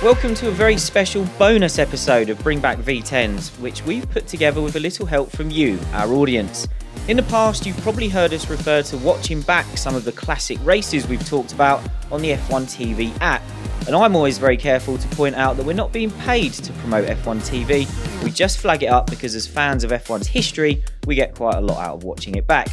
Welcome to a very special bonus episode of Bring Back V10s, which we've put together with a little help from you, our audience. In the past, you've probably heard us refer to watching back some of the classic races we've talked about on the F1 TV app. And I'm always very careful to point out that we're not being paid to promote F1 TV. We just flag it up because, as fans of F1's history, we get quite a lot out of watching it back.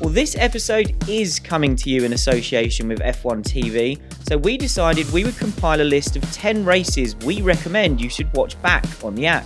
Well, this episode is coming to you in association with F1 TV, so we decided we would compile a list of 10 races we recommend you should watch back on the app.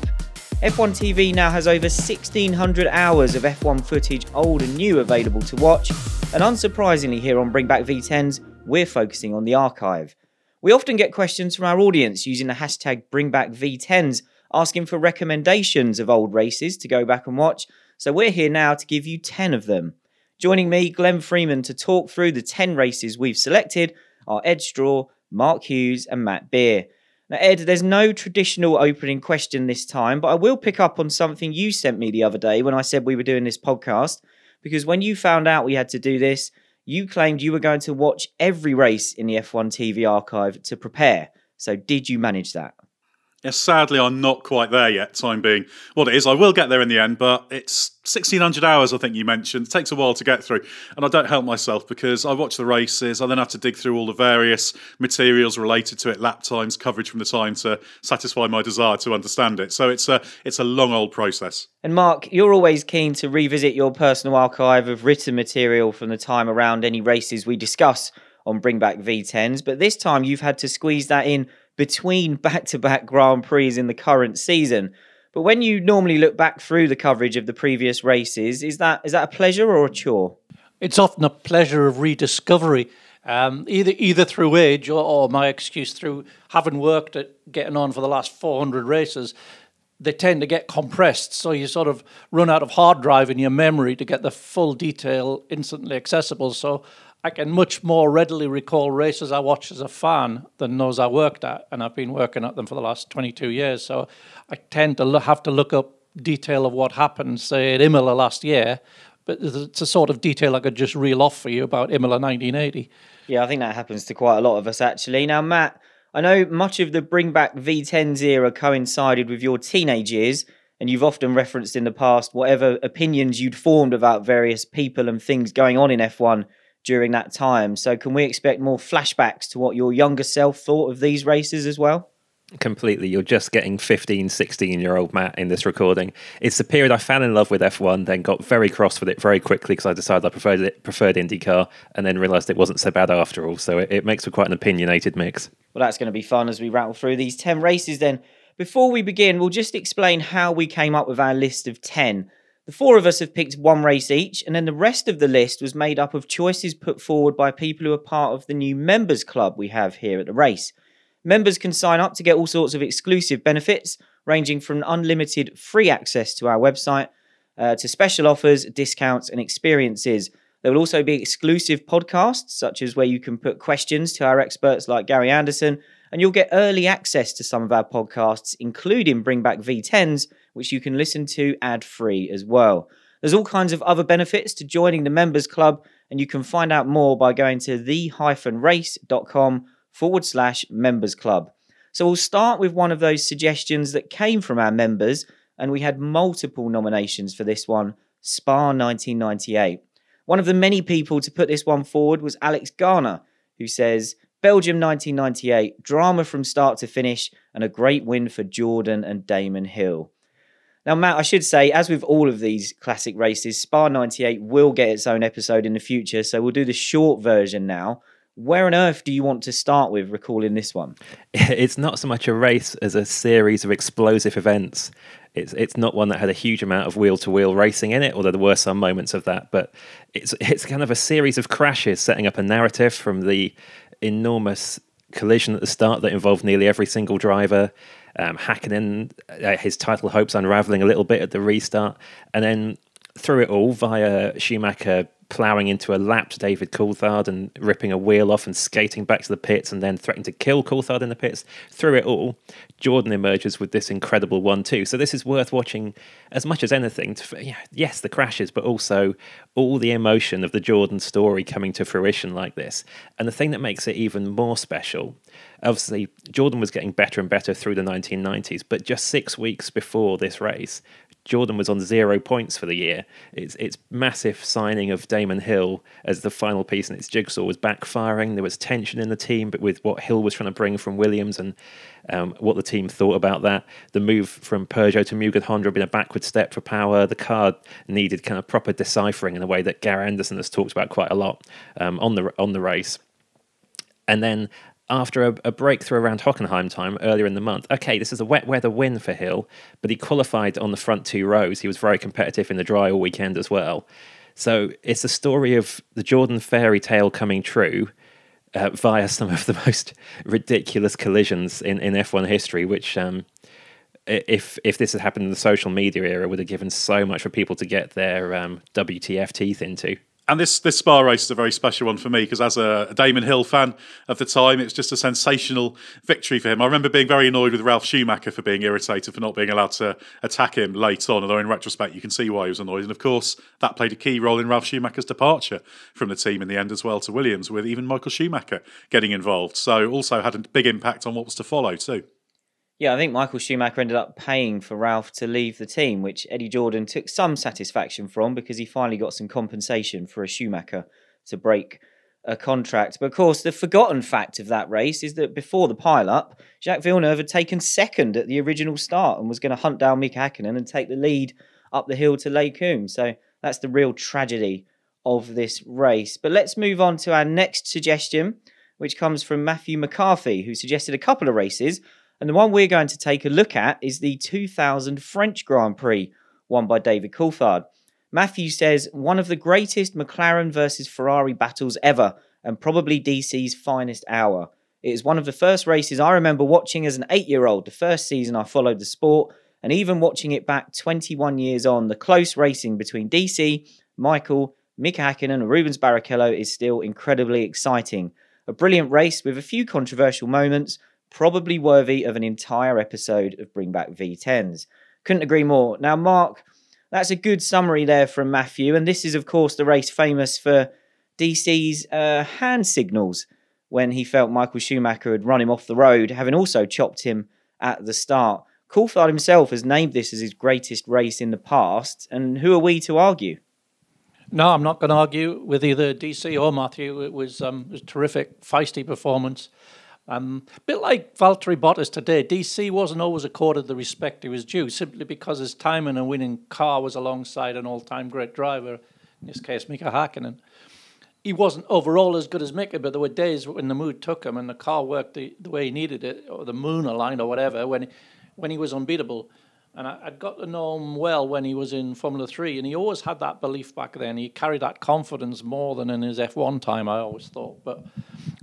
F1 TV now has over 1600 hours of F1 footage, old and new, available to watch, and unsurprisingly, here on Bring Back V10s, we're focusing on the archive. We often get questions from our audience using the hashtag BringBackV10s, asking for recommendations of old races to go back and watch, so we're here now to give you 10 of them. Joining me, Glenn Freeman, to talk through the 10 races we've selected are Edd Straw, Mark Hughes, and Matt Beer. Now, Edd, there's no traditional opening question this time, but I will pick up on something you sent me the other day when I said we were doing this podcast. Because when you found out we had to do this, you claimed you were going to watch every race in the F1 TV archive to prepare. So, did you manage that? Yeah, sadly, I'm not quite there yet, time being. What it is, I will get there in the end, but it's 1600 hours, I think you mentioned. It takes a while to get through. And I don't help myself because I watch the races, I then have to dig through all the various materials related to it, lap times, coverage from the time to satisfy my desire to understand it. So it's a, it's a long old process. And Mark, you're always keen to revisit your personal archive of written material from the time around any races we discuss on Bring Back V10s, but this time you've had to squeeze that in between back to back Grand Prix in the current season. But when you normally look back through the coverage of the previous races, is that is that a pleasure or a chore? It's often a pleasure of rediscovery, um, either either through age or, or my excuse through having worked at getting on for the last 400 races they tend to get compressed. So you sort of run out of hard drive in your memory to get the full detail instantly accessible. So I can much more readily recall races I watched as a fan than those I worked at, and I've been working at them for the last 22 years. So I tend to have to look up detail of what happened, say at Imola last year, but it's a sort of detail I could just reel off for you about Imola 1980. Yeah, I think that happens to quite a lot of us actually. Now, Matt, I know much of the Bring Back V10s era coincided with your teenage years, and you've often referenced in the past whatever opinions you'd formed about various people and things going on in F1 during that time. So, can we expect more flashbacks to what your younger self thought of these races as well? Completely. You're just getting 15, 16 year old Matt in this recording. It's the period I fell in love with F1, then got very cross with it very quickly because I decided I preferred it, preferred IndyCar, and then realised it wasn't so bad after all. So it, it makes for quite an opinionated mix. Well, that's going to be fun as we rattle through these 10 races then. Before we begin, we'll just explain how we came up with our list of 10. The four of us have picked one race each, and then the rest of the list was made up of choices put forward by people who are part of the new members club we have here at the race. Members can sign up to get all sorts of exclusive benefits, ranging from unlimited free access to our website uh, to special offers, discounts, and experiences. There will also be exclusive podcasts, such as where you can put questions to our experts like Gary Anderson, and you'll get early access to some of our podcasts, including Bring Back V10s, which you can listen to ad free as well. There's all kinds of other benefits to joining the members club, and you can find out more by going to the-race.com forward slash members club. So we'll start with one of those suggestions that came from our members, and we had multiple nominations for this one Spa 1998. One of the many people to put this one forward was Alex Garner, who says, Belgium 1998, drama from start to finish, and a great win for Jordan and Damon Hill. Now, Matt, I should say, as with all of these classic races, Spa 98 will get its own episode in the future, so we'll do the short version now. Where on earth do you want to start with recalling this one? It's not so much a race as a series of explosive events. It's it's not one that had a huge amount of wheel to wheel racing in it, although there were some moments of that. But it's it's kind of a series of crashes, setting up a narrative from the enormous collision at the start that involved nearly every single driver. Um, Hakkinen, uh, his title hopes unraveling a little bit at the restart, and then through it all via Schumacher ploughing into a lapped David Coulthard and ripping a wheel off and skating back to the pits and then threatening to kill Coulthard in the pits. Through it all, Jordan emerges with this incredible one-two. So this is worth watching as much as anything. To, yeah, yes, the crashes, but also all the emotion of the Jordan story coming to fruition like this. And the thing that makes it even more special, obviously, Jordan was getting better and better through the 1990s, but just six weeks before this race, Jordan was on zero points for the year. Its its massive signing of Damon Hill as the final piece in its jigsaw was backfiring. There was tension in the team, but with what Hill was trying to bring from Williams and um, what the team thought about that, the move from Peugeot to Mugen Honda had been a backward step for power. The car needed kind of proper deciphering in a way that Gary Anderson has talked about quite a lot um, on the on the race. And then after a, a, breakthrough around Hockenheim time earlier in the month. Okay, this is a wet weather win for Hill, but he qualified on the front two rows. He was very competitive in the dry all weekend as well. So it's a story of the Jordan fairy tale coming true uh, via some of the most ridiculous collisions in, in F1 history, which. Um, if if this had happened in the social media era, would have given so much for people to get their um, WTF teeth into and this this Spa race is a very special one for me because as a, Damon Hill fan of the time, it's just a sensational victory for him. I remember being very annoyed with Ralf Schumacher for being irritated for not being allowed to attack him late on. Although in retrospect, you can see why he was annoyed, and of course that played a key role in Ralf Schumacher's departure from the team in the end as well to Williams, with even Michael Schumacher getting involved. So also had a big impact on what was to follow too. Yeah, I think Michael Schumacher ended up paying for Ralf to leave the team, which Eddie Jordan took some satisfaction from because he finally got some compensation for a Schumacher to break a contract. But of course, the forgotten fact of that race is that before the pile-up, Jacques Villeneuve had taken second at the original start and was going to hunt down Mika Hakkinen and take the lead up the hill to Les Combes. So that's the real tragedy of this race. But let's move on to our next suggestion, which comes from Matthew McCarthy, who suggested a couple of races and the one we're going to take a look at is the 2000 French Grand Prix, won by David Coulthard. Matthew says, one of the greatest McLaren versus Ferrari battles ever, and probably DC's finest hour. It is one of the first races I remember watching as an eight year old, the first season I followed the sport, and even watching it back 21 years on, the close racing between DC, Michael, Mika Hakkinen, and Rubens Barrichello is still incredibly exciting. A brilliant race with a few controversial moments, probably worthy of an entire episode of Bring Back V10s. Couldn't agree more. Now, Mark, that's a good summary there from Matthew, and this is, of course, the race famous for DC's uh, hand signals when he felt Michael Schumacher had run him off the road, having also chopped him at the start. Coulthard himself has named this as his greatest race in the past, and who are we to argue? No, I'm not going to argue with either DC or Matthew. It was, um, it was a terrific, feisty performance. Um, a bit like Valtteri Bottas today, DC wasn't always accorded the respect he was due simply because his time in a winning car was alongside an all-time great driver, in this case Mika Hakkinen. He wasn't overall as good as Mika, but there were days when the mood took him and the car worked the, the way he needed it, or the moon aligned or whatever, when, when he was unbeatable. And I, would got to know him well when he was in Formula 3, and he always had that belief back then. He carried that confidence more than in his F1 time, I always thought. But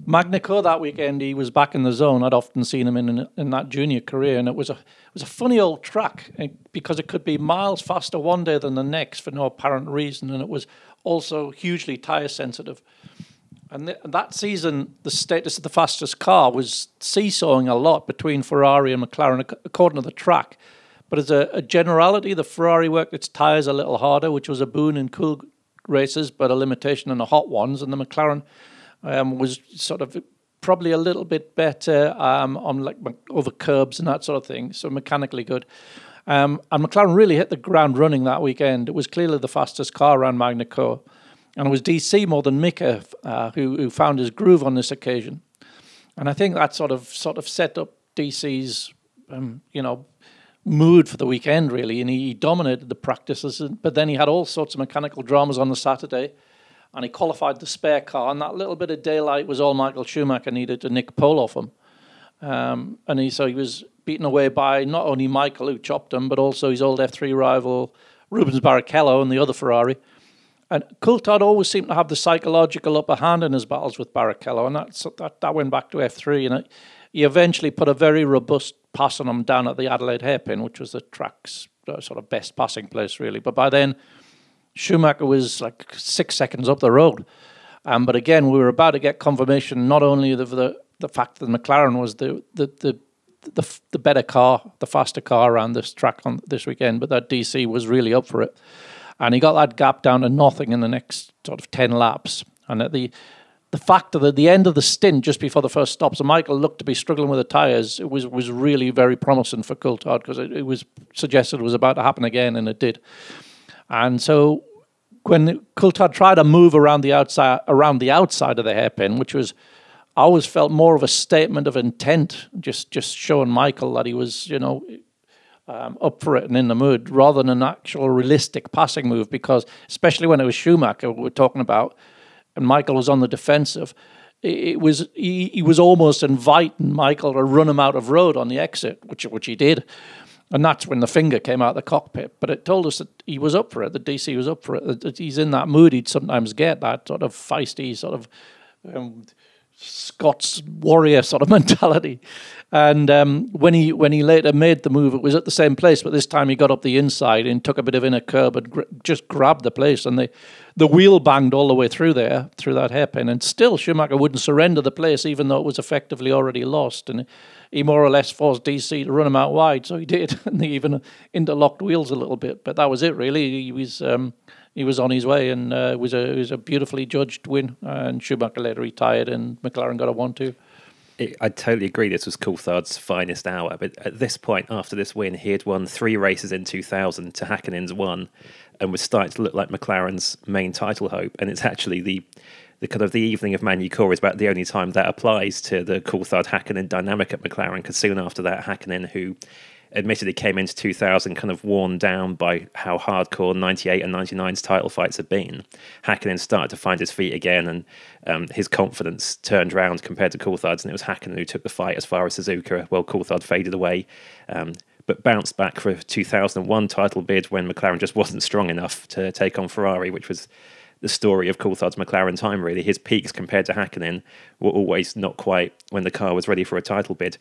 Magny-Cours that weekend, he was back in the zone. I'd often seen him in in that junior career, and it was a it was a funny old track eh, because it could be miles faster one day than the next for no apparent reason, and it was also hugely tire sensitive. And th- that season, the status of the fastest car was seesawing a lot between Ferrari and McLaren, according to the track. But as a, a generality, the Ferrari worked its tyres a little harder, which was a boon in cool races, but a limitation in the hot ones. And the McLaren um, was sort of probably a little bit better um, on like over curbs and that sort of thing. So mechanically good. Um, and McLaren really hit the ground running that weekend. It was clearly the fastest car around Magny-Cours. And it was DC more than Mika uh, who, who found his groove on this occasion. And I think that sort of sort of set up DC's, um, you know, mood for the weekend, really. And he dominated the practices. But then he had all sorts of mechanical dramas on the Saturday. And he qualified the spare car. And that little bit of daylight was all Michael Schumacher needed to nick pole off him. Um, and he, so he was beaten away by not only Michael, who chopped him, but also his old F3 rival, Rubens Barrichello, and the other Ferrari. And Coulthard always seemed to have the psychological upper hand in his battles with Barrichello, and that's, that, that went back to F3. And it, he eventually put a very robust pass on him down at the Adelaide hairpin, which was the track's uh, sort of best passing place, really. But by then, Schumacher was like six seconds up the road. Um, but again, we were about to get confirmation not only of the the fact that McLaren was the the the the, the better car, the faster car around this track on this weekend, but that DC was really up for it, and he got that gap down to nothing in the next sort of ten laps. And at the the fact that at the end of the stint, just before the first stop, so Michael looked to be struggling with the tyres. It was was really very promising for Coulthard because it, it was suggested it was about to happen again, and it did. And so when Coulthard tried to move around the outside around the outside of the hairpin, which was I always felt more of a statement of intent, just just showing Michael that he was, you know, um, up for it and in the mood, rather than an actual realistic passing move. Because especially when it was Schumacher we were talking about, and Michael was on the defensive, it was he, he was almost inviting Michael to run him out of road on the exit, which which he did. And that's when the finger came out of the cockpit. But it told us that he was up for it, the DC was up for it, that he's in that mood. He'd sometimes get that sort of feisty, sort of um, Scots warrior sort of mentality. And um, when he when he later made the move, it was at the same place, but this time he got up the inside and took a bit of inner curb and gr- just grabbed the place, and the the wheel banged all the way through there through that hairpin, and still Schumacher wouldn't surrender the place, even though it was effectively already lost, and he more or less forced DC to run him out wide, so he did, and they even interlocked wheels a little bit, but that was it really. He was. Um, he was on his way, and uh, it was a it was a beautifully judged win. And Schumacher later retired, and McLaren got a one-two. I totally agree. This was Coulthard's finest hour, but at this point, after this win, he had won three races in 2000 to Hakkinen's one, and was starting to look like McLaren's main title hope. And it's actually the the kind of the evening of Magny-Cours is about the only time that applies to the Coulthard Hakkinen dynamic at McLaren. Because soon after that, Hakkinen, who admittedly came into 2000 kind of worn down by how hardcore 98 and 99's title fights had been. Hakkinen started to find his feet again and um, his confidence turned around compared to Coulthard's, and it was Hakkinen who took the fight as far as Suzuka. Well, Coulthard faded away. Um, but bounced back for a 2001 title bid when McLaren just wasn't strong enough to take on Ferrari, which was the story of Coulthard's McLaren time, really. His peaks compared to Hakkinen were always not quite when the car was ready for a title bid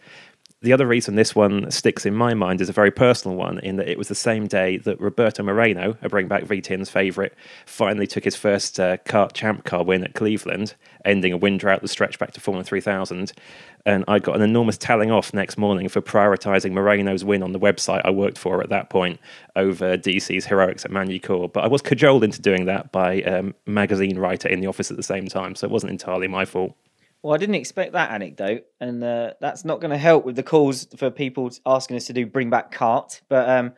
the other reason this one sticks in my mind is a very personal one, in that it was the same day that Roberto Moreno, a bring back V10's favourite, finally took his first uh, CART champ car win at Cleveland, ending a win drought that stretched back to Formula 3000. And I got an enormous telling off next morning for prioritising Moreno's win on the website I worked for at that point over DC's heroics at Magny-Cours. But I was cajoled into doing that by a um, magazine writer in the office at the same time, so it wasn't entirely my fault. Well, I didn't expect that anecdote, and uh, that's not going to help with the calls for people asking us to do bring back CART. But um,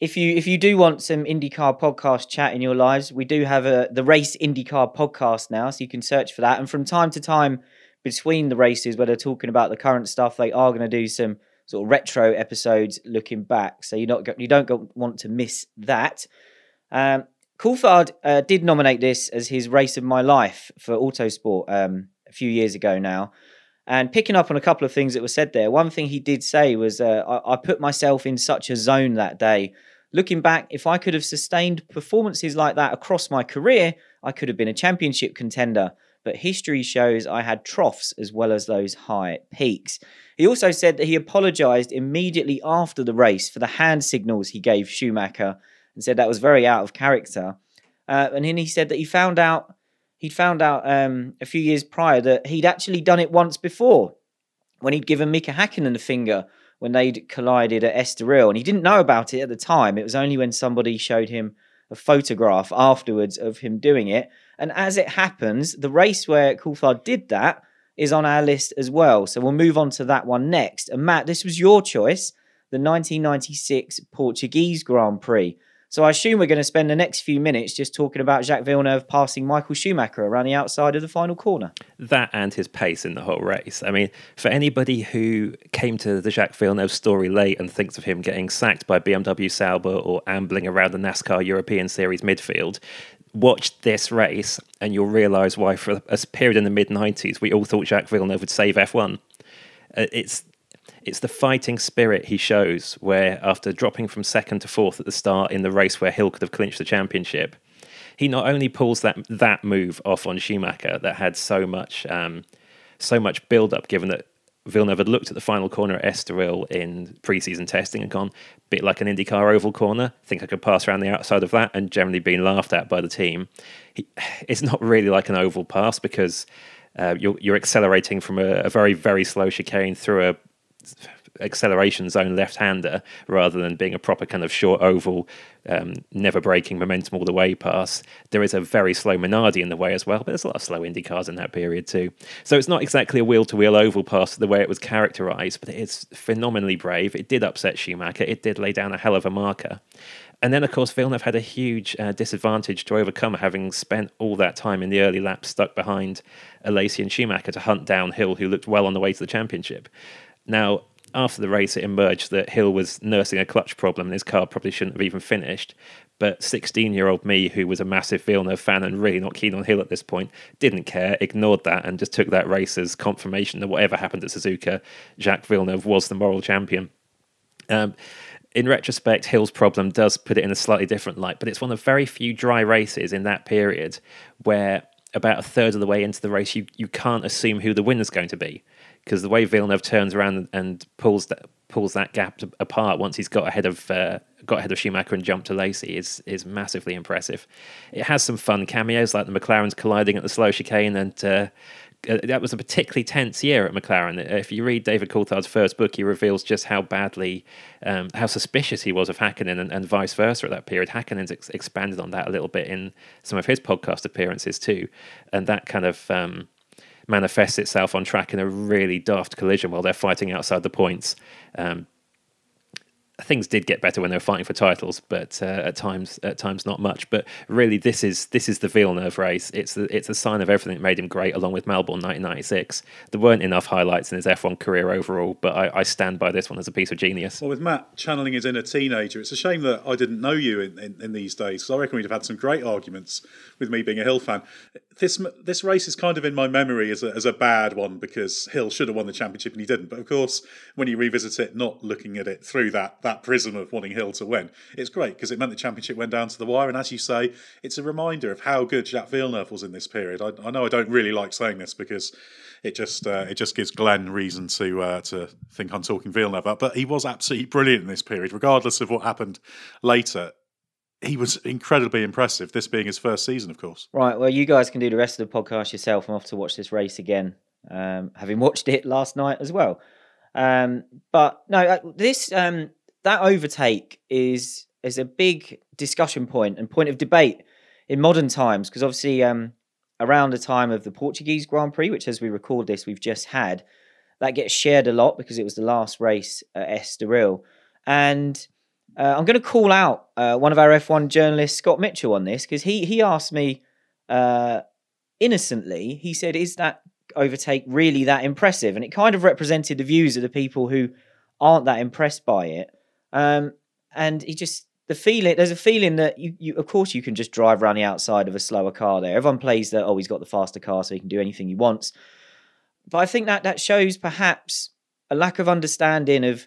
if you if you do want some IndyCar podcast chat in your lives, we do have a the Race IndyCar podcast now, so you can search for that. And from time to time, between the races where they're talking about the current stuff, they are going to do some sort of retro episodes looking back. So you not you don't go, want to miss that. Um, Coulthard uh, did nominate this as his race of my life for Autosport. Um, a few years ago now. And picking up on a couple of things that were said there, one thing he did say was, uh, I, I put myself in such a zone that day. Looking back, if I could have sustained performances like that across my career, I could have been a championship contender. But history shows I had troughs as well as those high peaks. He also said that he apologised immediately after the race for the hand signals he gave Schumacher and said that was very out of character. Uh, and then he said that he found out he'd found out um, a few years prior that he'd actually done it once before when he'd given Mika Hakkinen the finger when they'd collided at Estoril. And he didn't know about it at the time. It was only when somebody showed him a photograph afterwards of him doing it. And as it happens, the race where Coulthard did that is on our list as well. So we'll move on to that one next. And Matt, this was your choice, the 1996 Portuguese Grand Prix. So I assume we're going to spend the next few minutes just talking about Jacques Villeneuve passing Michael Schumacher around the outside of the final corner. That and his pace in the whole race. I mean, for anybody who came to the Jacques Villeneuve story late and thinks of him getting sacked by BMW Sauber or ambling around the NASCAR European Series midfield, watch this race and you'll realise why, for a period in the mid 90s, we all thought Jacques Villeneuve would save F1. Uh, it's it's the fighting spirit he shows, where after dropping from second to fourth at the start in the race where Hill could have clinched the championship, he not only pulls that that move off on Schumacher that had so much um, so much build up, given that Villeneuve had looked at the final corner at Estoril in pre-season testing and gone, bit like an IndyCar oval corner. Think I could pass around the outside of that, and generally being laughed at by the team. He, it's not really like an oval pass because uh, you're, you're accelerating from a, a very very slow chicane through a acceleration zone left hander rather than being a proper kind of short oval, um, never breaking momentum all the way pass. There is a very slow Minardi in the way as well, but there's a lot of slow Indy cars in that period too. So it's not exactly a wheel to wheel oval pass the way it was characterized, but it's phenomenally brave. It did upset Schumacher, it did lay down a hell of a marker. And then, of course, Villeneuve had a huge uh, disadvantage to overcome, having spent all that time in the early laps stuck behind Alesi and Schumacher to hunt down Hill, who looked well on the way to the championship. Now, after the race, it emerged that Hill was nursing a clutch problem and his car probably shouldn't have even finished. But 16 year old me, who was a massive Villeneuve fan and really not keen on Hill at this point, didn't care, ignored that, and just took that race as confirmation that whatever happened at Suzuka, Jacques Villeneuve was the moral champion. Um, in retrospect, Hill's problem does put it in a slightly different light, but it's one of very few dry races in that period where about a third of the way into the race, you, you can't assume who the winner's going to be because the way Villeneuve turns around and pulls that pulls that gap apart once he's got ahead of uh, got ahead of Schumacher and jumped to Alesi is is massively impressive. It has some fun cameos like the McLarens colliding at the slow chicane, and uh, uh that was a particularly tense year at McLaren. If you read David Coulthard's first book, he reveals just how badly, um, how suspicious he was of Hakkinen and, and vice versa at that period. Hakkinen's ex- expanded on that a little bit in some of his podcast appearances too, and that kind of. Um, manifests itself on track in a really daft collision while they're fighting outside the points. Um, things did get better when they were fighting for titles, but uh, at times, at times not much. But really, this is this is the Villeneuve race. It's the, it's a sign of everything that made him great, along with Melbourne 1996. There weren't enough highlights in his F1 career overall, but I, I, stand by this one as a piece of genius. Well, with Matt channeling his inner teenager, it's a shame that I didn't know you in, in, in these days. Because I reckon we'd have had some great arguments with me being a Hill fan. This this race is kind of in my memory as a, as a bad one because Hill should have won the championship and he didn't. But of course, when you revisit it, not looking at it through that that prism of wanting Hill to win. It's great because it meant the championship went down to the wire. And as you say, it's a reminder of how good Jacques Villeneuve was in this period. I, I know I don't really like saying this because it just uh, it just gives Glenn reason to uh, to think I'm talking Villeneuve, but he was absolutely brilliant in this period, regardless of what happened later he was incredibly impressive. This being his first season, of course. Right. Well, you guys can do the rest of the podcast yourself. I'm off to watch this race again, um, having watched it last night as well. Um, but no, uh, this um, that overtake is is a big discussion point and point of debate in modern times because obviously um, around the time of the Portuguese Grand Prix, which as we record this we've just had, that gets shared a lot because it was the last race at Estoril, and uh, I'm going to call out uh, one of our F1 journalists, Scott Mitchell, on this because he he asked me uh, innocently. He said, "Is that overtake really that impressive?" And it kind of represented the views of the people who aren't that impressed by it. Um, and he just the feeling there's a feeling that you, you of course you can just drive around the outside of a slower car there. Everyone plays that oh he's got the faster car so he can do anything he wants. But I think that that shows perhaps a lack of understanding of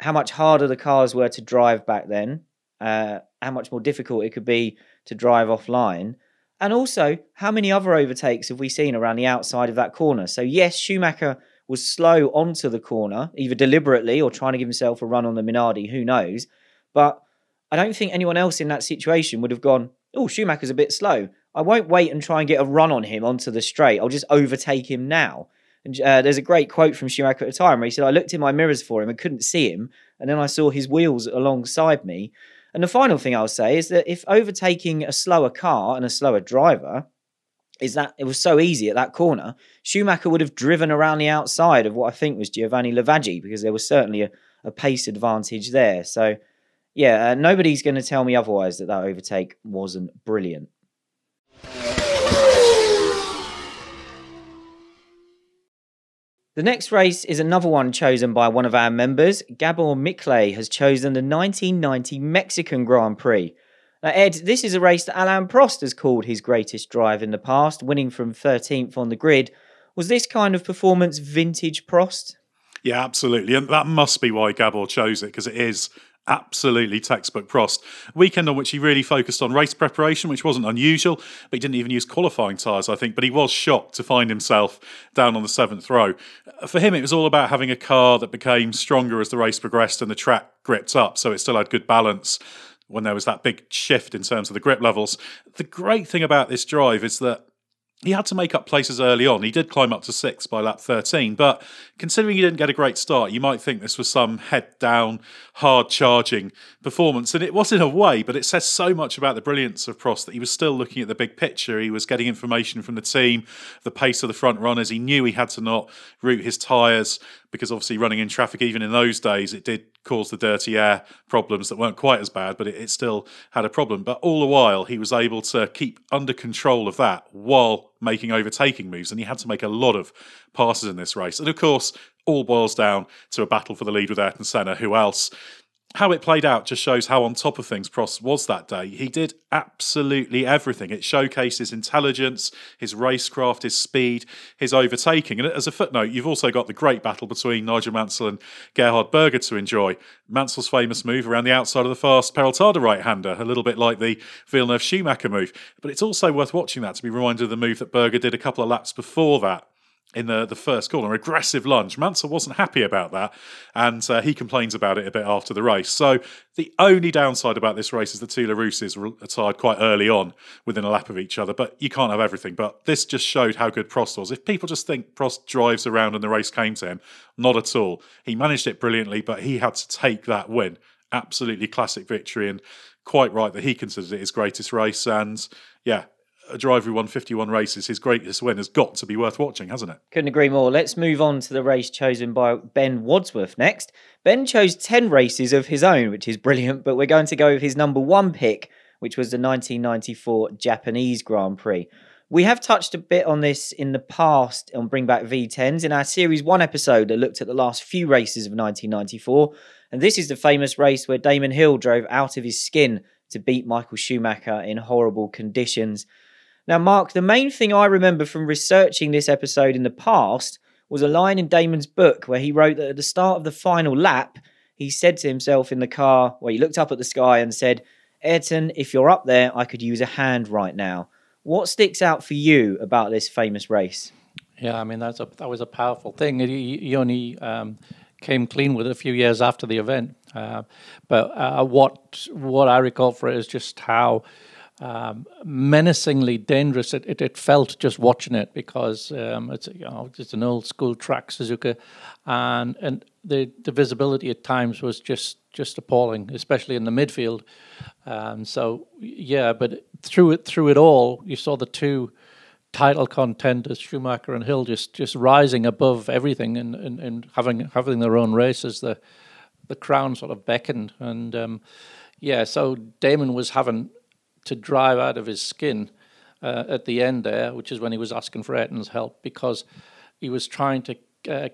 how much harder the cars were to drive back then, uh, how much more difficult it could be to drive offline, and also how many other overtakes have we seen around the outside of that corner. So yes, Schumacher was slow onto the corner, either deliberately or trying to give himself a run on the Minardi, who knows. But I don't think anyone else in that situation would have gone, oh, Schumacher's a bit slow. I won't wait and try and get a run on him onto the straight. I'll just overtake him now. And uh, there's a great quote from Schumacher at the time where he said, I looked in my mirrors for him and couldn't see him. And then I saw his wheels alongside me. And the final thing I'll say is that if overtaking a slower car and a slower driver is that it was so easy at that corner. Schumacher would have driven around the outside of what I think was Giovanni Lavaggi because there was certainly a, a pace advantage there. So, yeah, uh, nobody's going to tell me otherwise that that overtake wasn't brilliant. The next race is another one chosen by one of our members. Gabor Mikle has chosen the 1990 Mexican Grand Prix. Now, Edd, this is a race that Alain Prost has called his greatest drive in the past, winning from 13th on the grid. Was this kind of performance vintage Prost? Yeah, absolutely. And that must be why Gabor chose it, because it is absolutely textbook Prost. Weekend on which he really focused on race preparation, which wasn't unusual, but he didn't even use qualifying tyres, I think. But he was shocked to find himself down on the seventh row. Uh, for him, it was all about having a car that became stronger as the race progressed and the track gripped up, so it still had good balance when there was that big shift in terms of the grip levels. The great thing about this drive is that he had to make up places early on. He did climb up to six by lap 13, but considering he didn't get a great start, you might think this was some head down, hard charging performance. And it was in a way, but it says so much about the brilliance of Prost that he was still looking at the big picture. He was getting information from the team, the pace of the front runners. He knew he had to not route his tyres because obviously running in traffic, even in those days, it did cause the dirty air problems that weren't quite as bad, but it, it, still had a problem. But all the while, he was able to keep under control of that while making overtaking moves, and he had to make a lot of passes in this race. And of course, all boils down to a battle for the lead with Ayrton Senna, who else how it played out just shows how on top of things Prost was that day. He did absolutely everything. It showcased his intelligence, his racecraft, his speed, his overtaking. And as a footnote, you've also got the great battle between Nigel Mansell and Gerhard Berger to enjoy. Mansell's famous move around the outside of the fast Peraltada right hander, a little bit like the Villeneuve Schumacher move. But it's also worth watching that to be reminded of the move that Berger did a couple of laps before that in the, the first corner, aggressive lunge. Mansell wasn't happy about that, and uh, he complains about it a bit after the race. So the only downside about this race is the two Larousses were tired quite early on within a lap of each other, but you can't have everything. But this just showed how good Prost was. If people just think Prost drives around and the race came to him, not at all. He managed it brilliantly, but he had to take that win. Absolutely classic victory, and quite right that he considers it his greatest race. And yeah, a driver who won 51 races, his greatest win has got to be worth watching, hasn't it? Couldn't agree more. Let's move on to the race chosen by Ben Wadsworth next. Ben chose 10 races of his own, which is brilliant, but we're going to go with his number one pick, which was the 1994 Japanese Grand Prix. We have touched a bit on this in the past on Bring Back V10s in our Series 1 episode that looked at the last few races of 1994. And this is the famous race where Damon Hill drove out of his skin to beat Michael Schumacher in horrible conditions. Now, Mark, the main thing I remember from researching this episode in the past was a line in Damon's book where he wrote that at the start of the final lap, he said to himself in the car, where he looked up at the sky and said, Ayrton, if you're up there, I could use a hand right now. What sticks out for you about this famous race? Yeah, I mean that's a that was a powerful thing. He, he only um, came clean with it a few years after the event, uh, but uh, what what I recall for it is just how um, menacingly dangerous it, it, it, felt just watching it because um, it's you know it's an old school track Suzuka, and and the, the visibility at times was just just appalling, especially in the midfield. Um, so yeah, but through it through it all, you saw the two title contenders, Schumacher and Hill, just just rising above everything and, and, and having having their own races. The the crown sort of beckoned, and um, yeah, so Damon was having to drive out of his skin uh, at the end there, which is when he was asking for Ayrton's help because he was trying to uh,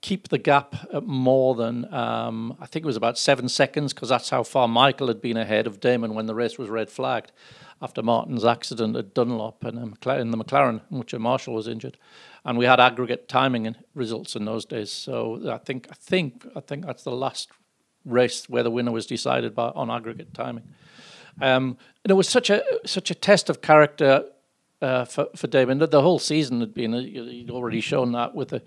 keep the gap more than um, I think it was about seven seconds because that's how far Michael had been ahead of Damon when the race was red flagged after Martin's accident at Dunlop and in the McLaren, in which a marshal was injured, and we had aggregate timing results in those days. So I think I think I think that's the last race where the winner was decided by on aggregate timing. Um, and it was such a such a test of character uh, for for Damon. That the whole season had been he'd already shown that with the,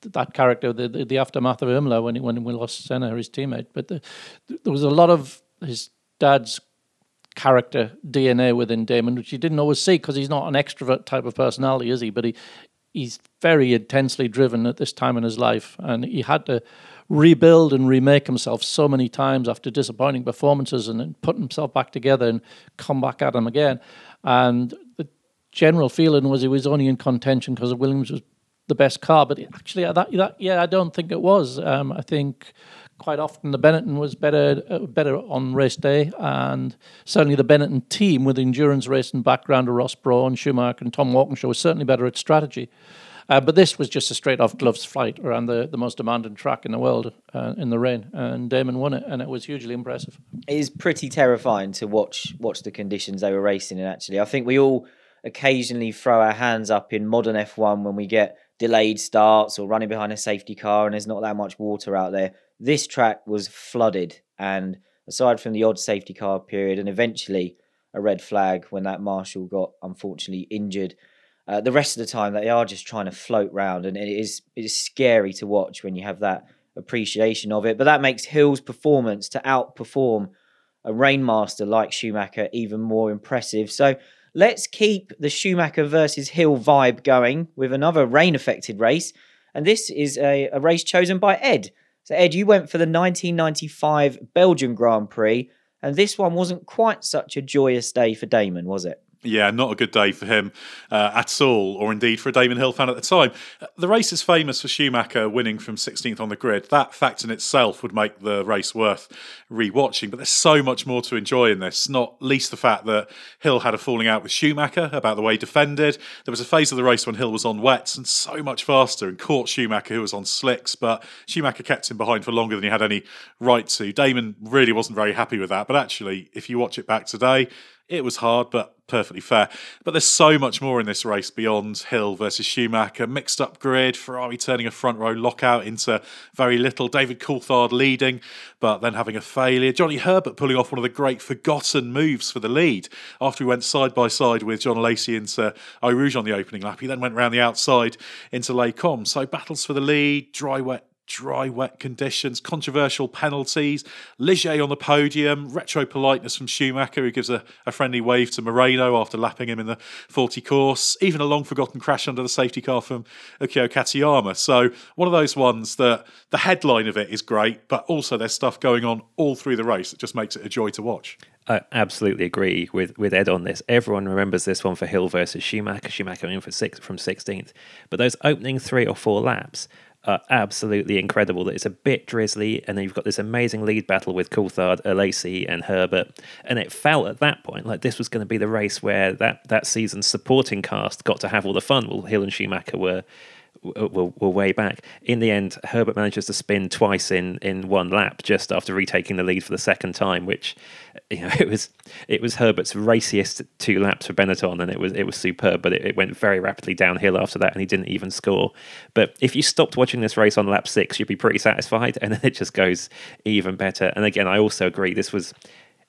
that character, the, the, the aftermath of Imola when he, when we lost Senna, his teammate. But the, there was a lot of his dad's character DNA within Damon, which you didn't always see because he's not an extrovert type of personality, is he? But he he's very intensely driven at this time in his life, and he had to rebuild and remake himself so many times after disappointing performances and then put himself back together and come back at him again. And the general feeling was he was only in contention because Williams was the best car. But actually, that, that yeah, I don't think it was. Um, I think quite often the Benetton was better uh, better on race day, and certainly the Benetton team with the endurance racing background of Ross Brawn, Schumacher, and Tom Walkinshaw was certainly better at strategy. Uh, but this was just a straight off gloves flight around the, the most demanding track in the world uh, in the rain, and Damon won it, and it was hugely impressive. It is pretty terrifying to watch watch the conditions they were racing in. Actually, I think we all occasionally throw our hands up in modern F1 when we get delayed starts or running behind a safety car and there's not that much water out there. This track was flooded And aside from the odd safety car period and eventually a red flag when that marshal got unfortunately injured, uh, the rest of the time they are just trying to float round, and it is it is scary to watch when you have that appreciation of it. But that makes Hill's performance to outperform a Rainmaster like Schumacher even more impressive. So let's keep the Schumacher versus Hill vibe going with another rain affected race. And this is a, a race chosen by Edd. So, Edd, you went for the 1995 Belgian Grand Prix, and this one wasn't quite such a joyous day for Damon, was it? Yeah, not a good day for him uh, at all, or indeed for a Damon Hill fan at the time. The race is famous for Schumacher winning from 16th on the grid. That fact in itself would make the race worth rewatching, but there's so much more to enjoy in this, not least the fact that Hill had a falling out with Schumacher about the way he defended. There was a phase of the race when Hill was on wets and so much faster and caught Schumacher, who was on slicks, but Schumacher kept him behind for longer than he had any right to. Damon really wasn't very happy with that, but actually, if you watch it back today, it was hard, but perfectly fair. But there's so much more in this race beyond Hill versus Schumacher. Mixed up grid, Ferrari turning a front row lockout into very little, David Coulthard leading, but then having a failure. Johnny Herbert pulling off one of the great forgotten moves for the lead after he went side by side with Jean Alesi into Eau Rouge on the opening lap. He then went round the outside into Combes. So battles for the lead, dry, wet, dry, wet conditions, controversial penalties, Ligier on the podium, retro politeness from Schumacher, who gives a, a, friendly wave to Moreno after lapping him in the Forti Corse, even a long forgotten crash under the safety car from Ukyo Katayama. So, one of those ones that the headline of it is great, but also there's stuff going on all through the race that just makes it a joy to watch. I absolutely agree with, with Edd on this. Everyone remembers this one for Hill versus Schumacher. Schumacher in for six from 16th, but those opening three or four laps are absolutely incredible. That it's a bit drizzly, and then you've got this amazing lead battle with Coulthard, Alesi, and Herbert. And it felt at that point like this was going to be the race where that, that season's supporting cast got to have all the fun. Well, Hill and Schumacher were were, were way back. In the end, Herbert manages to spin twice in in one lap just after retaking the lead for the second time, which you know it was it was Herbert's raciest two laps for Benetton, and it was it was superb. But it, it went very rapidly downhill after that, and he didn't even score. But if you stopped watching this race on lap six, you'd be pretty satisfied, and then it just goes even better. And again, I also agree this was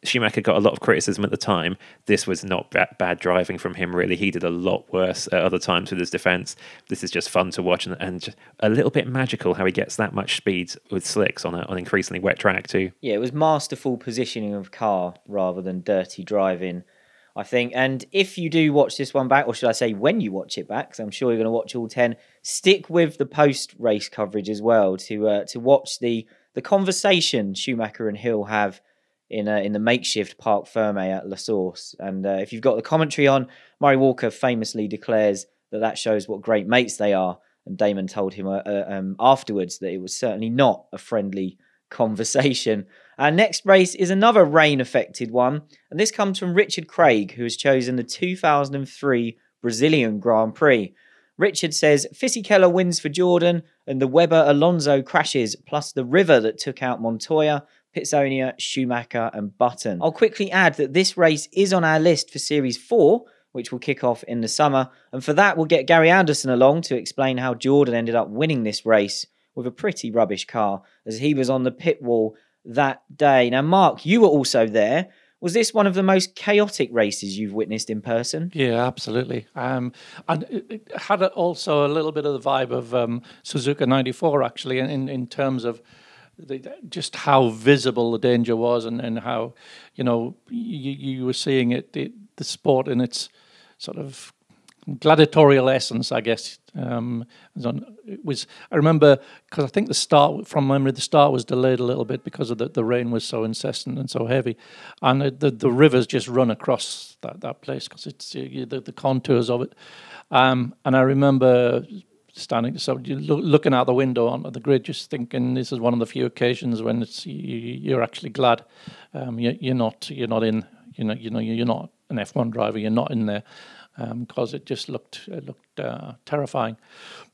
Schumacher got a lot of criticism at the time. This was not bad, bad driving from him, really. He did a lot worse at other times with his defence. This is just fun to watch and, and a little bit magical how he gets that much speed with slicks on, a, on increasingly wet track, too. Yeah, it was masterful positioning of car rather than dirty driving. I think. And if you do watch this one back, or should I say when you watch it back, because I'm sure you're going to watch all 10, stick with the post race coverage as well to uh, to watch the the conversation Schumacher and Hill have in uh, in the makeshift Parc Ferme at La Source. And uh, if you've got the commentary on, Murray Walker famously declares that that shows what great mates they are. And Damon told him uh, uh um, afterwards that it was certainly not a friendly conversation. Our next race is another rain affected one, and this comes from Richard Craig, who has chosen the 2003 Brazilian Grand Prix. Richard says Fisichella wins for Jordan, and the Webber Alonso crashes, plus the river that took out Montoya, Pizzonia, Schumacher, and Button. I'll quickly add that this race is on our list for Series 4, which will kick off in the summer. And for that, we'll get Gary Anderson along to explain how Jordan ended up winning this race with a pretty rubbish car, as he was on the pit wall that day. Now, Mark, you were also there. Was this one of the most chaotic races you've witnessed in person? Yeah, absolutely. Um, and it had also a little bit of the vibe of um, Suzuka 94, actually, in, in terms of the, just how visible the danger was and, and how, you know, you, you were seeing it, the, the sport in its sort of gladiatorial essence, I guess. Um, it was. I remember because I think the start, from memory, the start was delayed a little bit because of the, the rain was so incessant and so heavy, and the the, the rivers just run across that, that place because it's the, the contours of it. Um, and I remember standing so looking out the window onto the grid, just thinking this is one of the few occasions when it's you, are actually glad um, you, are not you're not in you know you know you're not an F1 driver, you're not in there because um, it just looked it looked uh, terrifying.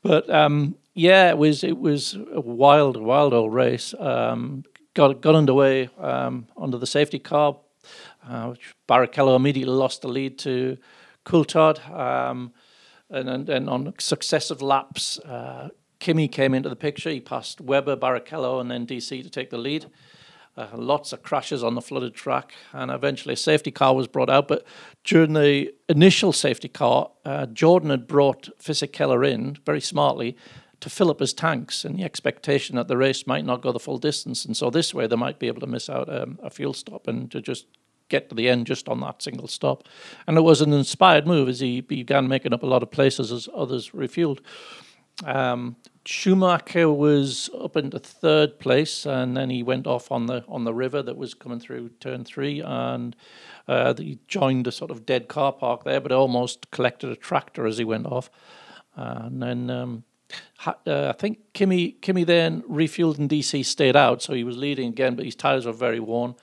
But um, yeah, it was it was a wild wild old race. Um, got got underway um, under the safety car, uh, which Barrichello immediately lost the lead to Coulthard um, and, and, and on successive laps, uh, Kimi came into the picture. He passed Webber, Barrichello, and then DC to take the lead. Uh, lots of crashes on the flooded track, and eventually a safety car was brought out. But during the initial safety car, uh, Jordan had brought Fisichella in very smartly to fill up his tanks in the expectation that the race might not go the full distance. And so this way they might be able to miss out um, a fuel stop and to just get to the end just on that single stop. And it was an inspired move as he began making up a lot of places as others refueled. Um, Schumacher was up into third place, and then he went off on the on the river that was coming through turn three, and uh, he joined a sort of dead car park there, but almost collected a tractor as he went off. Uh, and then um, uh, I think Kimmy Kimi then refueled and DC stayed out, so he was leading again, but his tires were very worn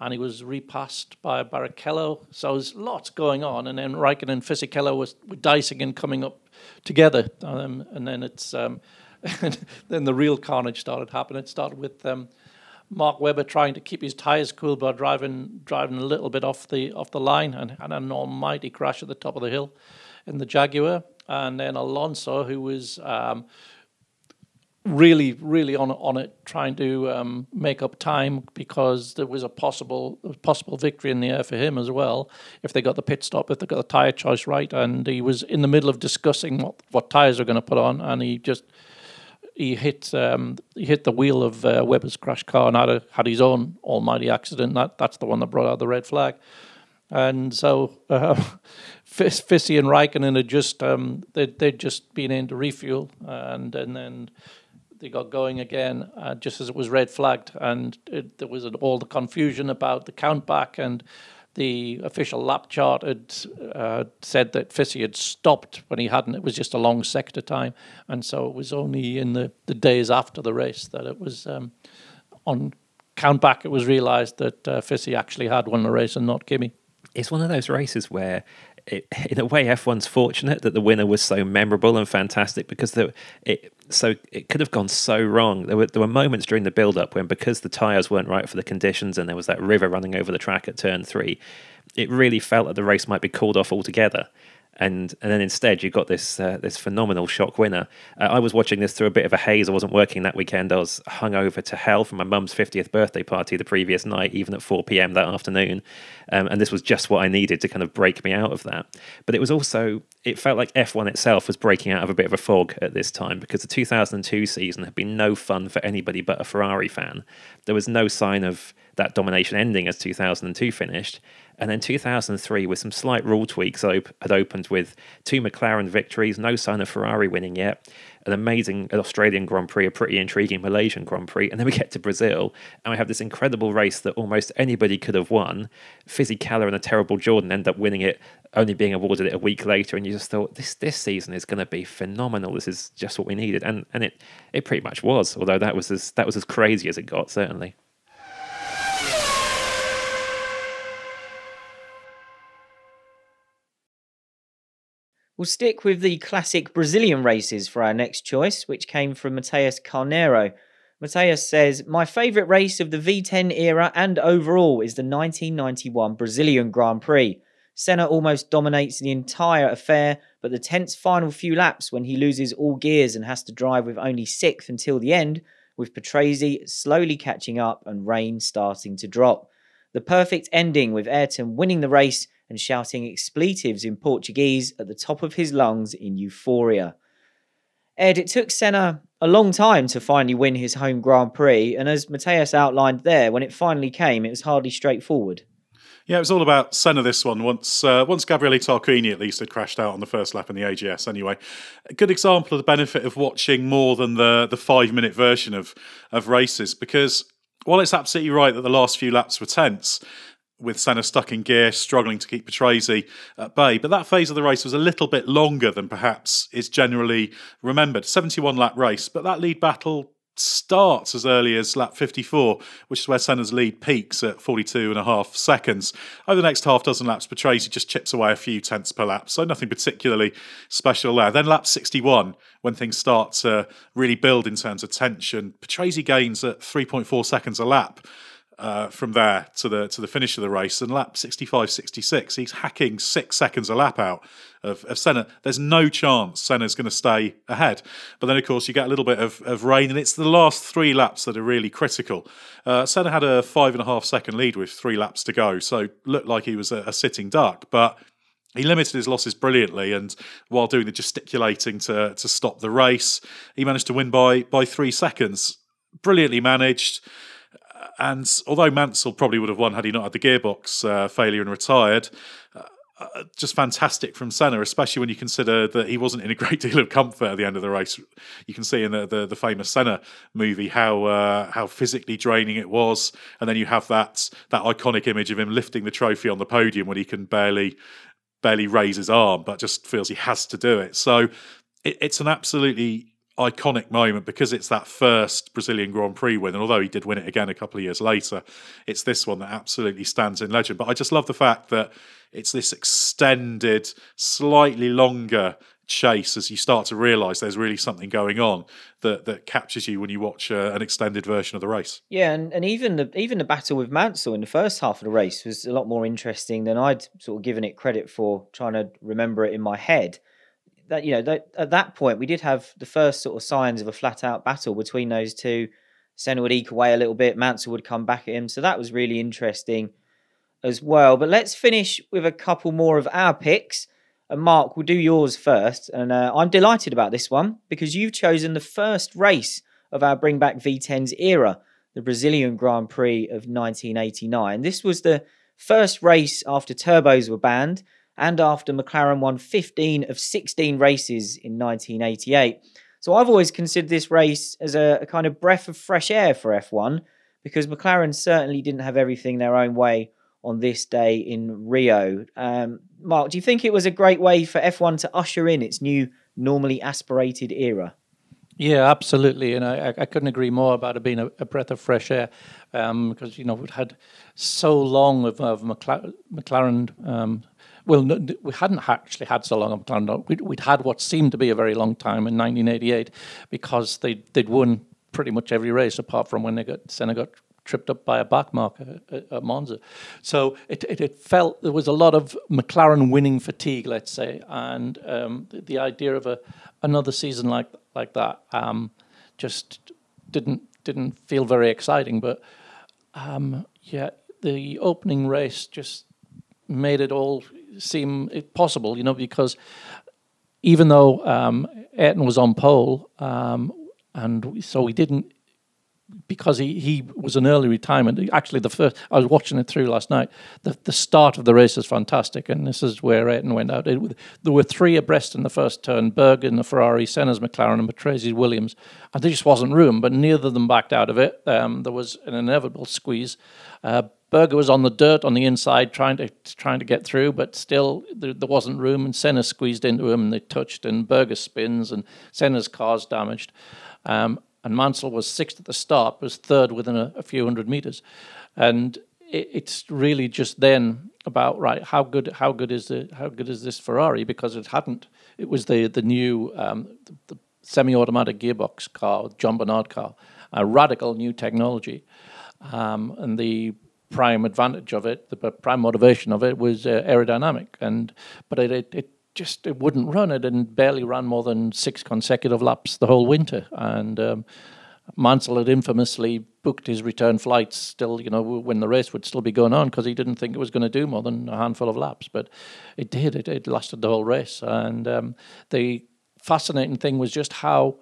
and he was repassed by Barrichello. So there's lots going on, and then Raikkonen and Fisichella was dicing and coming up together, um, and then it's um, then the real carnage started happening. It started with um, Mark Webber trying to keep his tires cool by driving driving a little bit off the off the line, and, and an almighty crash at the top of the hill in the Jaguar, and then Alonso who was um, really, really on on it, trying to um, make up time because there was a possible possible victory in the air for him as well if they got the pit stop, if they got the tire choice right, and he was in the middle of discussing what what tires are going to put on, and he just he hit um, he hit the wheel of uh, Webber's crash car and had a, had his own almighty accident. That that's the one that brought out the red flag. And so uh, Fissy and Raikkonen had just um, they they'd just been in to refuel, and and then they got going again uh, just as it was red flagged, and it, there was an, all the confusion about the count back and the official lap chart had uh, said that Fissy had stopped when he hadn't. It was just a long sector time, and so it was only in the, the days after the race that it was um, on count back. It was realised that uh, Fissy actually had won the race and not Kimi. It's one of those races where it, in a way, F1's fortunate that the winner was so memorable and fantastic because the, it so it could have gone so wrong. There were there were moments during the build up when because the tires weren't right for the conditions and there was that river running over the track at turn three, it really felt that the race might be called off altogether and and then instead you got this uh, this phenomenal shock winner. Uh, I was watching this through a bit of a haze. I wasn't working that weekend. I was hung over to hell from my mum's 50th birthday party the previous night, even at 4 p.m. that afternoon, um, and this was just what I needed to kind of break me out of that. But it was also it felt like F1 itself was breaking out of a bit of a fog at this time because the 2002 season had been no fun for anybody but a Ferrari fan. There was no sign of that domination ending as 2002 finished. And then 2003, with some slight rule tweaks, had opened with two McLaren victories, no sign of Ferrari winning yet, an amazing Australian Grand Prix, a pretty intriguing Malaysian Grand Prix, and then we get to Brazil, and we have this incredible race that almost anybody could have won. Fisichella and a terrible Jordan end up winning it, only being awarded it a week later, and you just thought this this season is going to be phenomenal. This is just what we needed, and and it it pretty much was. Although that was as that was as crazy as it got, certainly. We'll stick with the classic Brazilian races for our next choice, which came from Mateus Carneiro. Mateus says, My favourite race of the V10 era and overall is the 1991 Brazilian Grand Prix. Senna almost dominates the entire affair, but the tense final few laps when he loses all gears and has to drive with only sixth until the end, with Patrese slowly catching up and rain starting to drop. The perfect ending with Ayrton winning the race and shouting expletives in Portuguese at the top of his lungs in euphoria. Edd, it took Senna a long time to finally win his home Grand Prix, and as Mateus outlined there, when it finally came, it was hardly straightforward. Yeah, it was all about Senna this one. Once uh, once Gabriele Tarquini at least had crashed out on the first lap in the AGS anyway. A good example of the benefit of watching more than the the five minute version of of races because while it's absolutely right that the last few laps were tense, with Senna stuck in gear, struggling to keep Patrese at bay. But that phase of the race was a little bit longer than perhaps is generally remembered. 71 lap race, but that lead battle starts as early as lap 54, which is where Senna's lead peaks at 42 and a half seconds. Over the next half dozen laps, Patrese just chips away a few tenths per lap, so nothing particularly special there. Then lap 61, when things start to really build in terms of tension, Patrese gains at 3.4 seconds a lap uh, from there to the to the finish of the race. And lap 65, 66, he's hacking six seconds a lap out of, of Senna. There's no chance Senna's going to stay ahead. But then, of course, you get a little bit of, of rain, and it's the last three laps that are really critical. Uh, Senna had a five and a half second lead with three laps to go, so looked like he was a, a sitting duck. But he limited his losses brilliantly, and while doing the gesticulating to to stop the race, he managed to win by by three seconds. Brilliantly managed. And although Mansell probably would have won had he not had the gearbox uh, failure and retired, uh, uh, just fantastic from Senna, especially when you consider that he wasn't in a great deal of comfort at the end of the race. You can see in the the, the famous Senna movie how uh, how physically draining it was, and then you have that that iconic image of him lifting the trophy on the podium when he can barely barely raise his arm, but just feels he has to do it. So it, it's an absolutely iconic moment because it's that first Brazilian Grand Prix win. And although he did win it again a couple of years later, it's this one that absolutely stands in legend. But I just love the fact that it's this extended, slightly longer chase as you start to realise there's really something going on that that captures you when you watch uh, an extended version of the race. Yeah, and, and even the even the battle with Mansell in the first half of the race was a lot more interesting than I'd sort of given it credit for. Trying to remember it in my head, that you know that, at that point we did have the first sort of signs of a flat out battle between those two. Senna would eke away a little bit, Mansell would come back at him, so that was really interesting as well. But let's finish with a couple more of our picks. And Mark, we'll do yours first. And uh, I'm delighted about this one because you've chosen the first race of our Bring Back V10's era, the Brazilian Grand Prix of 1989. This was the first race after turbos were banned and after McLaren won 15 of 16 races in 1988. So I've always considered this race as a, a kind of breath of fresh air for F1 because McLaren certainly didn't have everything their own way on this day in Rio. Um, Mark, do you think it was a great way for F1 to usher in its new, normally aspirated era? Yeah, absolutely, and I, I couldn't agree more about it being a, a breath of fresh air, um, because you know we'd had so long of, of McLaren, McLaren um, well, no, we hadn't actually had so long of McLaren. We'd, we'd, had what seemed to be a very long time in 1988 because they they'd won pretty much every race apart from when they got Senna got tripped up by a backmark at, at Monza. So it, it, it, felt there was a lot of McLaren winning fatigue, let's say, and um, the, the, idea of a another season like like that um, just didn't didn't feel very exciting. But um, yeah, the opening race just made it all seem possible, you know, because even though um, Ayrton was on pole, um, and so we didn't because he, he was an early retirement. Actually, the first I was watching it through last night. The the start of the race is fantastic, and this is where Ayrton went out. It, there were three abreast in the first turn: Berger in the Ferrari, Senna's McLaren, and Patrese Williams. And there just wasn't room, but neither of them backed out of it. Um, there was an inevitable squeeze. Uh, Berger was on the dirt on the inside, trying to trying to get through, but still there, there wasn't room. And Senna squeezed into him, and they touched, and Berger spins, and Senna's car's damaged. Um, and Mansell was sixth at the start, was third within a, a few hundred meters, and it, it's really just then about right how good how good is the how good is this Ferrari because it hadn't it was the the new um, the, the semi-automatic gearbox car John Barnard car a radical new technology um, and the prime advantage of it the prime motivation of it was uh, aerodynamic and but it, it, it just it wouldn't run. It and barely ran more than six consecutive laps the whole winter. And um, Mansell had infamously booked his return flights still, you know, when the race would still be going on because he didn't think it was going to do more than a handful of laps. But it did. It, it lasted the whole race. And um, the fascinating thing was just how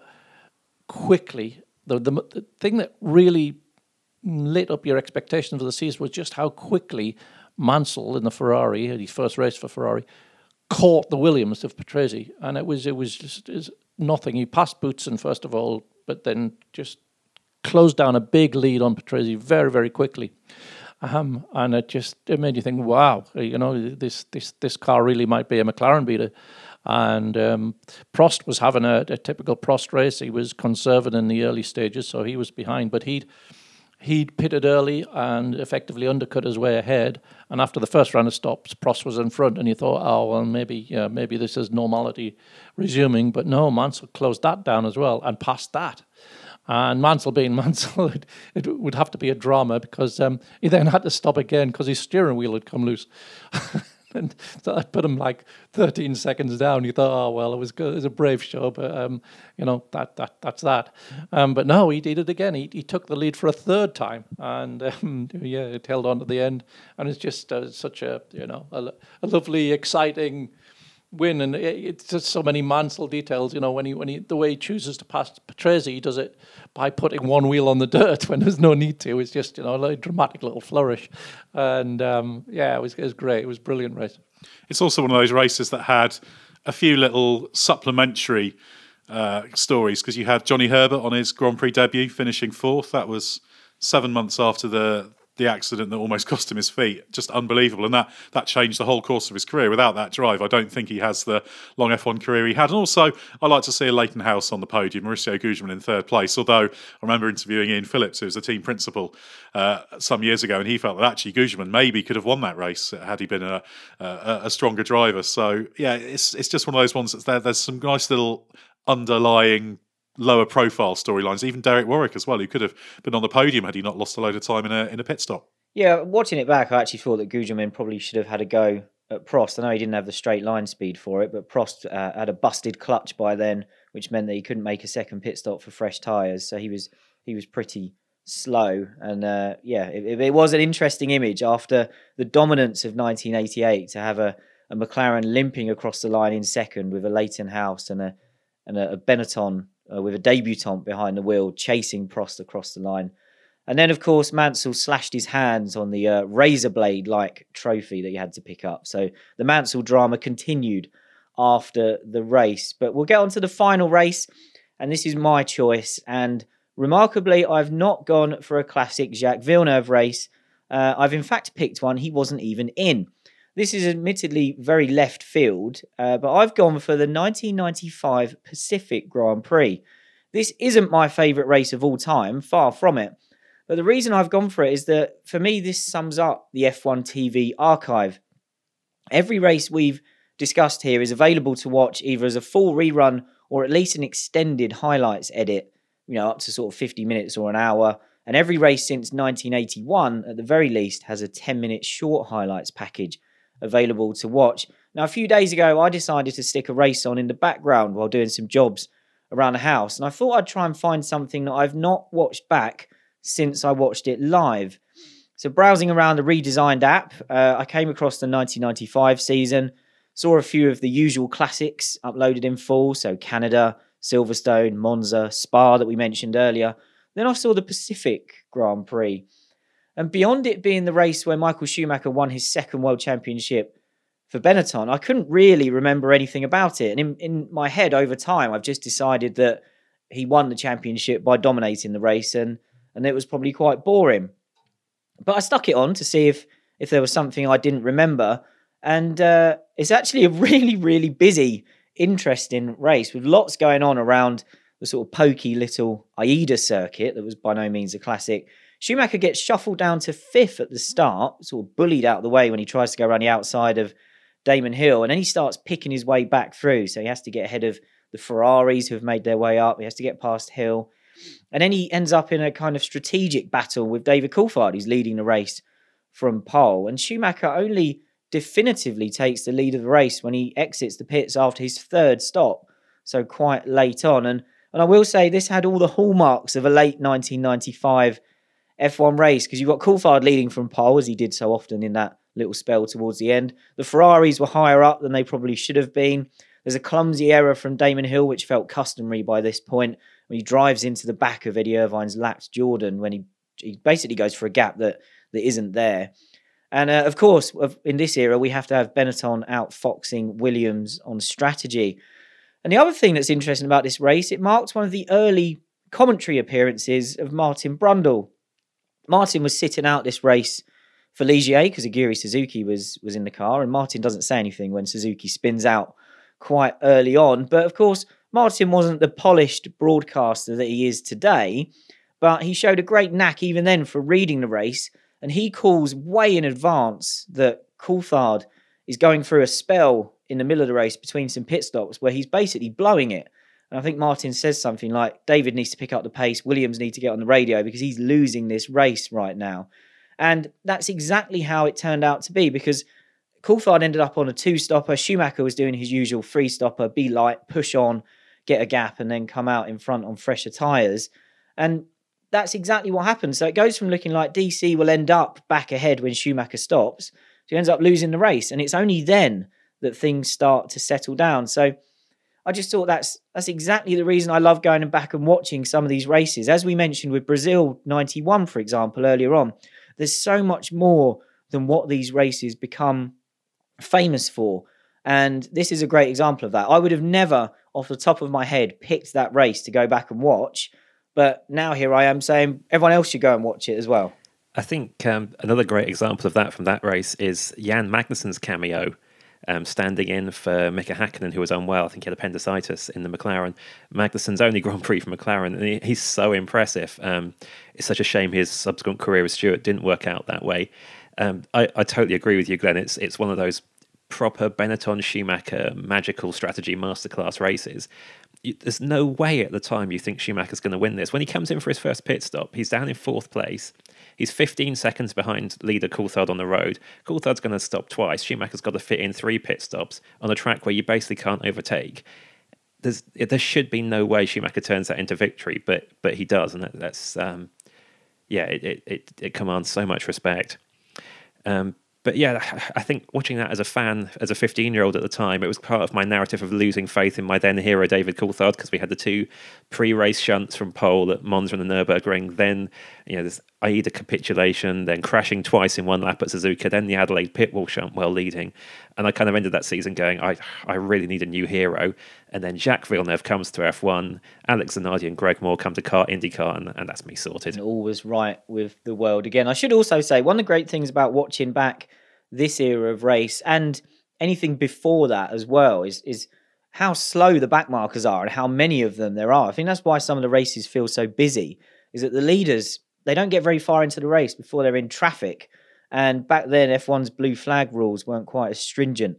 quickly the, the, the thing that really lit up your expectations for the season was just how quickly Mansell in the Ferrari, his first race for Ferrari, caught the Williams of Patrese, and it was it was just it was nothing. He passed Boutsen first of all, but then just closed down a big lead on Patrese very very quickly. Um, and it just it made you think, wow, you know, this this this car really might be a McLaren beater. And um, Prost was having a, a typical Prost race. He was conservative in the early stages, so he was behind. But he'd he'd pitted early and effectively undercut his way ahead. And after the first round of stops, Prost was in front, and you thought, oh well, maybe yeah, maybe this is normality resuming. But no, Mansell closed that down as well and passed that. And Mansell being Mansell, it, it would have to be a drama because um, he then had to stop again because his steering wheel had come loose. and I put him like 13 seconds down. You thought, oh well, it was good. It was a brave show, but um, you know that that that's that. Um, but no, he did it again. He he took the lead for a third time, and um, yeah, it held on to the end. And it's just uh, such a you know a, a lovely, exciting win, and it's just so many Mansell details. You know, when he when he the way he chooses to pass Patrese, he does it by putting one wheel on the dirt when there's no need to. It's just you know a dramatic little flourish, and um, yeah, it was it was great. It was brilliant race. It's also one of those races that had a few little supplementary uh, stories because you had Johnny Herbert on his Grand Prix debut finishing fourth. That was seven months after the the accident that almost cost him his feet. Just unbelievable. And that, that changed the whole course of his career. Without that drive, I don't think he has the long F1 career he had. And also, I like to see a Leyton House on the podium, Mauricio Gugelmin in third place. Although I remember interviewing Ian Phillips, who was the team principal uh, some years ago, and he felt that actually Gugelmin maybe could have won that race had he been a, a, a stronger driver. So, yeah, it's, it's just one of those ones that's there. There's some nice little underlying lower profile storylines. Even Derek Warwick as well, who could have been on the podium had he not lost a load of time in a in a pit stop. Yeah, watching it back, I actually thought that Gugelmin probably should have had a go at Prost. I know he didn't have the straight line speed for it, but Prost uh, had a busted clutch by then, which meant that he couldn't make a second pit stop for fresh tyres. So he was he was pretty slow, and uh, yeah, it, it, was an interesting image after the dominance of 1988 to have a, a McLaren limping across the line in second with a Leyton House and a and a, a Benetton uh, with a debutant behind the wheel chasing Prost across the line. And then, of course, Mansell slashed his hands on the uh, razor blade like trophy that he had to pick up. So the Mansell drama continued after the race. But we'll get on to the final race, and this is my choice. And remarkably, I've not gone for a classic Jacques Villeneuve race. Uh, I've in fact picked one he wasn't even in. This is admittedly very left field, uh, but I've gone for the 1995 Pacific Grand Prix. This isn't my favourite race of all time, far from it. But the reason I've gone for it is that for me, this sums up the F1 TV archive. Every race we've discussed here is available to watch either as a full rerun or at least an extended highlights edit, you know, up to sort of 50 minutes or an hour. And every race since 1981, at the very least, has a 10 minute short highlights package available to watch. Now, a few days ago, I decided to stick a race on in the background while doing some jobs around the house, and I thought I'd try and find something that I've not watched back since I watched it live. So, browsing around the redesigned app, uh, I came across the 1995 season, saw a few of the usual classics uploaded in full, so Canada, Silverstone, Monza, Spa that we mentioned earlier. Then I saw the Pacific Grand Prix. And beyond it being the race where Michael Schumacher won his second world championship for Benetton, I couldn't really remember anything about it. And in, in my head, over time, I've just decided that he won the championship by dominating the race, and and it was probably quite boring. But I stuck it on to see if if there was something I didn't remember, and uh, it's actually a really really busy, interesting race with lots going on around the sort of pokey little Aida circuit that was by no means a classic Schumacher gets shuffled down to fifth at the start, sort of bullied out of the way when he tries to go around the outside of Damon Hill, and then he starts picking his way back through. So he has to get ahead of the Ferraris who have made their way up. He has to get past Hill. And then he ends up in a kind of strategic battle with David Coulthard, who's leading the race from pole. And Schumacher only definitively takes the lead of the race when he exits the pits after his third stop. So quite late on. And and I will say this had all the hallmarks of a late 1995 F1 race because you've got Coulthard leading from pole as he did so often in that little spell towards the end. The Ferraris were higher up than they probably should have been. There's a clumsy error from Damon Hill, which felt customary by this point, when he drives into the back of Eddie Irvine's lapped Jordan when he he basically goes for a gap that that isn't there. And uh, of course, in this era, we have to have Benetton outfoxing Williams on strategy. And the other thing that's interesting about this race, it marked one of the early commentary appearances of Martin Brundle. Martin was sitting out this race for Ligier because Aguri Suzuki was was in the car, and Martin doesn't say anything when Suzuki spins out quite early on. But of course, Martin wasn't the polished broadcaster that he is today, but he showed a great knack even then for reading the race, and he calls way in advance that Coulthard is going through a spell in the middle of the race between some pit stops where he's basically blowing it. And I think Martin says something like David needs to pick up the pace, Williams needs to get on the radio because he's losing this race right now. And that's exactly how it turned out to be because Coulthard ended up on a two stopper. Schumacher was doing his usual three stopper, be light, push on, get a gap, and then come out in front on fresher tyres. And that's exactly what happened. So it goes from looking like DC will end up back ahead when Schumacher stops, to he ends up losing the race. And it's only then that things start to settle down. So I just thought that's that's exactly the reason I love going back and watching some of these races. As we mentioned with Brazil 91, for example, earlier on, there's so much more than what these races become famous for. And this is a great example of that. I would have never, off the top of my head, picked that race to go back and watch. But now here I am saying everyone else should go and watch it as well. I think um, another great example of that from that race is Jan Magnussen's cameo um, standing in for Mika Hakkinen, who was unwell. I think he had appendicitis in the McLaren. Magnussen's only Grand Prix for McLaren, and he, he's so impressive. Um, it's such a shame his subsequent career with Stewart didn't work out that way. Um, I, I, totally agree with you, Glenn. It's it's one of those proper Benetton Schumacher magical strategy masterclass races. You, there's no way at the time you think Schumacher's going to win this. When he comes in for his first pit stop, he's down in fourth place. He's 15 seconds behind leader Coulthard on the road. Coulthard's going to stop twice. Schumacher's got to fit in three pit stops on a track where you basically can't overtake. There's, there should be no way Schumacher turns that into victory, but but he does, and that, that's um, yeah, it, it, it commands so much respect. Um, but yeah, I think watching that as a fan, as a 15 year old at the time, it was part of my narrative of losing faith in my then hero, David Coulthard, because we had the two pre race shunts from pole at Monza and the Nürburgring. Then, you know, this AIDA capitulation, then crashing twice in one lap at Suzuka, then the Adelaide pit wall shunt while leading. And I kind of ended that season going, I, I really need a new hero. And then Jacques Villeneuve comes to F1, Alex Zanardi and Greg Moore come to CART IndyCar, and, and that's me sorted. And all was right with the world again. I should also say one of the great things about watching back this era of race and anything before that as well is is how slow the backmarkers are and how many of them there are. I think that's why some of the races feel so busy. Is that the leaders they don't get very far into the race before they're in traffic. And back then, F1's blue flag rules weren't quite as stringent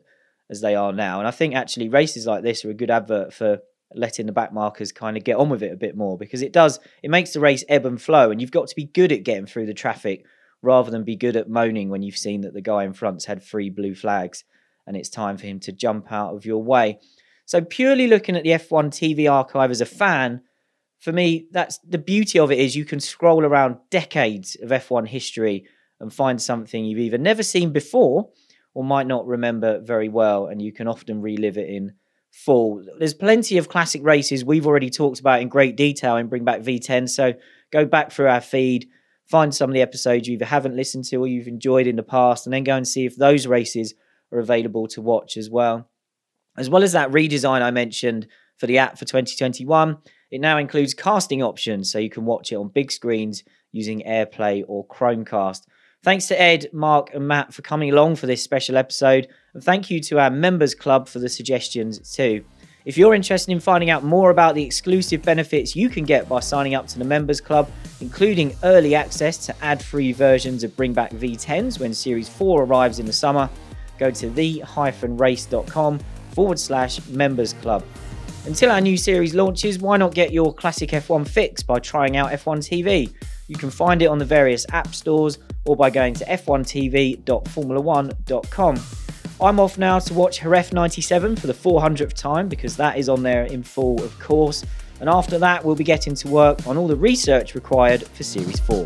as they are now. And I think actually races like this are a good advert for letting the back markers kind of get on with it a bit more because it does it makes the race ebb and flow and you've got to be good at getting through the traffic rather than be good at moaning when you've seen that the guy in front's had three blue flags and it's time for him to jump out of your way. So purely looking at the F1 TV archive as a fan, for me, that's the beauty of it is you can scroll around decades of F1 history and find something you've either never seen before or might not remember very well, and you can often relive it in full. There's plenty of classic races we've already talked about in great detail in Bring Back V10, so go back through our feed, find some of the episodes you either haven't listened to or you've enjoyed in the past, and then go and see if those races are available to watch as well. As well as that redesign I mentioned for the app for 2021, it now includes casting options so you can watch it on big screens using AirPlay or Chromecast. Thanks to Edd, Mark, and Matt for coming along for this special episode, and thank you to our members club for the suggestions too. If you're interested in finding out more about the exclusive benefits you can get by signing up to the members club, including early access to ad free versions of Bring Back V10s when Series 4 arrives in the summer, go to the-race.com forward slash members club. Until our new series launches, why not get your classic F1 fix by trying out F1 TV? You can find it on the various app stores or by going to f1tv.formula1.com. I'm off now to watch Jerez 97 for the 400th time because that is on there in full, of course. And after that, we'll be getting to work on all the research required for Series 4.